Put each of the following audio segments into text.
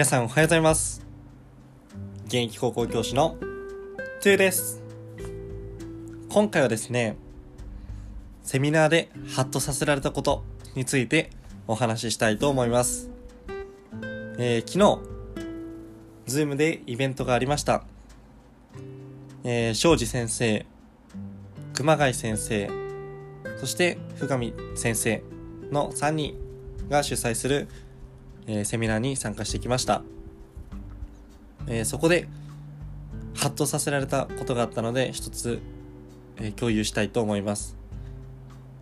皆さんおはようございます。現役高校教師のトゥーです。今回はですねセミナーでハッとさせられたことについてお話ししたいと思います。えー、昨日 Zoom でイベントがありました。えー、庄司先生熊谷先生そして深見先生の3人が主催するえ、セミナーに参加してきました。え、そこで、ハッとさせられたことがあったので、一つ、え、共有したいと思います。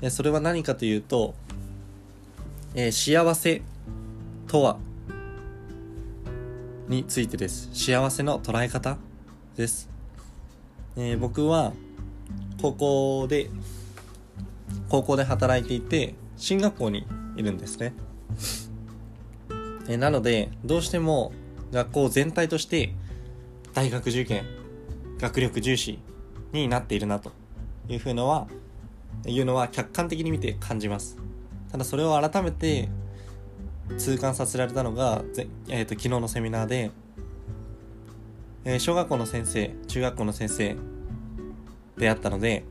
えそれは何かというと、え幸せとはについてです。幸せの捉え方です。え僕は、高校で、高校で働いていて、進学校にいるんですね。えなので、どうしても学校全体として大学受験、学力重視になっているなというふうのは、いうのは客観的に見て感じます。ただそれを改めて痛感させられたのが、えーと、昨日のセミナーで、えー、小学校の先生、中学校の先生であったので、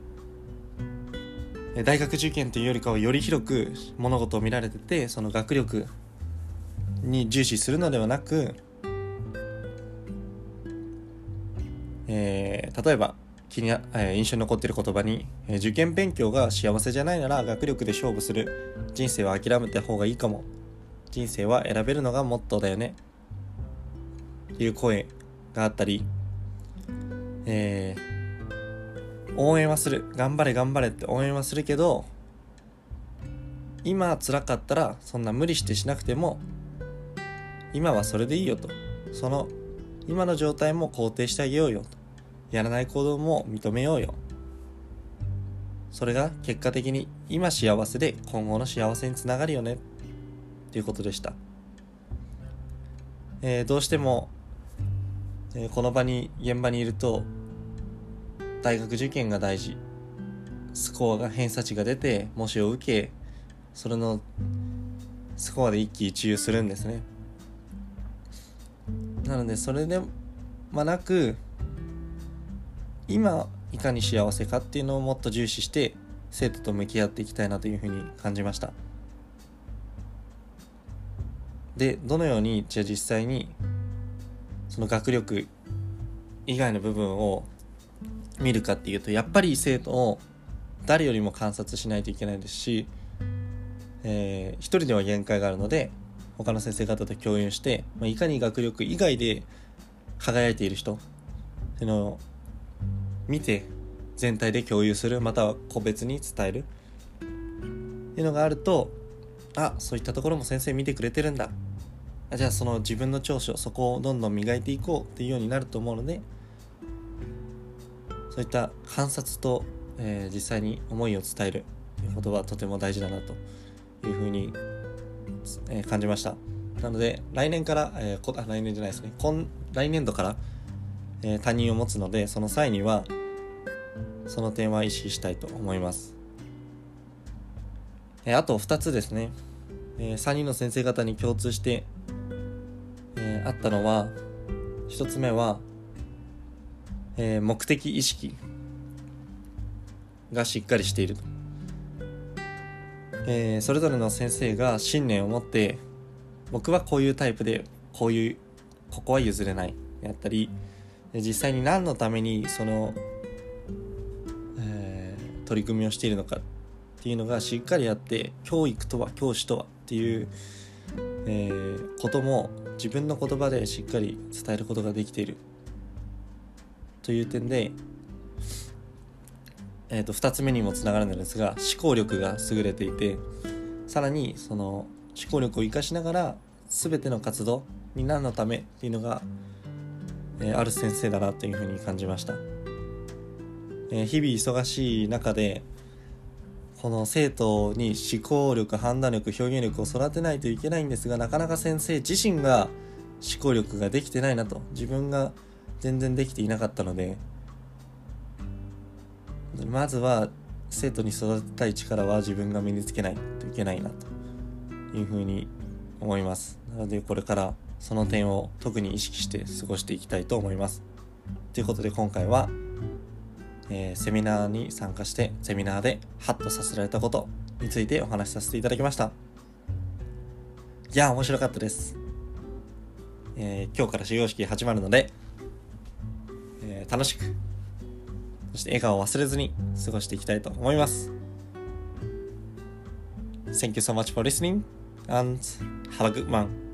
大学受験というよりかはより広く物事を見られてて、その学力に重視するのではなく、えー、例えば気に、えー、印象に残っている言葉に、えー、受験勉強が幸せじゃないなら学力で勝負する。人生は諦めた方がいいかも。人生は選べるのがモットーだよね。っていう声があったり、えー、応援はする。頑張れ頑張れって応援はするけど今辛かったらそんな無理してしなくても今はそれでいいよと。その今の状態も肯定してあげようよと。やらない行動も認めようよ。それが結果的に今幸せで今後の幸せにつながるよね。っていうことでした、えー、どうしても、えー、この場に現場にいると大学受験が大事。スコアが偏差値が出て模試を受けそれのスコアで一喜一憂するんですね。なのでそれでまなく今いかに幸せかっていうのをもっと重視して生徒と向き合っていきたいなというふうに感じました。でどのようにじゃあ実際にその学力以外の部分を見るかっていうとやっぱり生徒を誰よりも観察しないといけないですし、えー、一人では限界があるので他の先生方と共有して、まあ、いかに学力以外で輝いている人っていうのを見て全体で共有するまたは個別に伝える。っていうのがあるとあそういったところも先生見てくれてるんだ。あじゃあその自分の長所そこをどんどん磨いていこうっていうようになると思うのでそういった観察と、えー、実際に思いを伝えるということはとても大事だなというふうにえ、感じました。なので、来年から、え、こ来年じゃないですね、今来年度から、えー、他人を持つので、その際には、その点は意識したいと思います。えあと2つですね、え3人の先生方に共通して、えあったのは、1つ目は、え目的意識がしっかりしていると。えー、それぞれの先生が信念を持って僕はこういうタイプでこういうここは譲れないやったり実際に何のためにその、えー、取り組みをしているのかっていうのがしっかりあって教育とは教師とはっていう、えー、ことも自分の言葉でしっかり伝えることができている。という点でえー、と2つ目にもつながるんですが思考力が優れていてさらにその思考力を生かしながら全ての活動に何のためっていうのが、えー、ある先生だなというふうに感じました、えー、日々忙しい中でこの生徒に思考力判断力表現力を育てないといけないんですがなかなか先生自身が思考力ができてないなと自分が全然できていなかったのでまずは生徒に育てたい力は自分が身につけないといけないなというふうに思いますなのでこれからその点を特に意識して過ごしていきたいと思います。ということで今回は、えー、セミナーに参加してセミナーでハッとさせられたことについてお話しさせていただきました。いや、面白かったです。えー、今日から始業式始まるので、えー、楽しく、そして笑顔を忘れずに過ごしていきたいと思います。Thank you so much for listening and have a good one.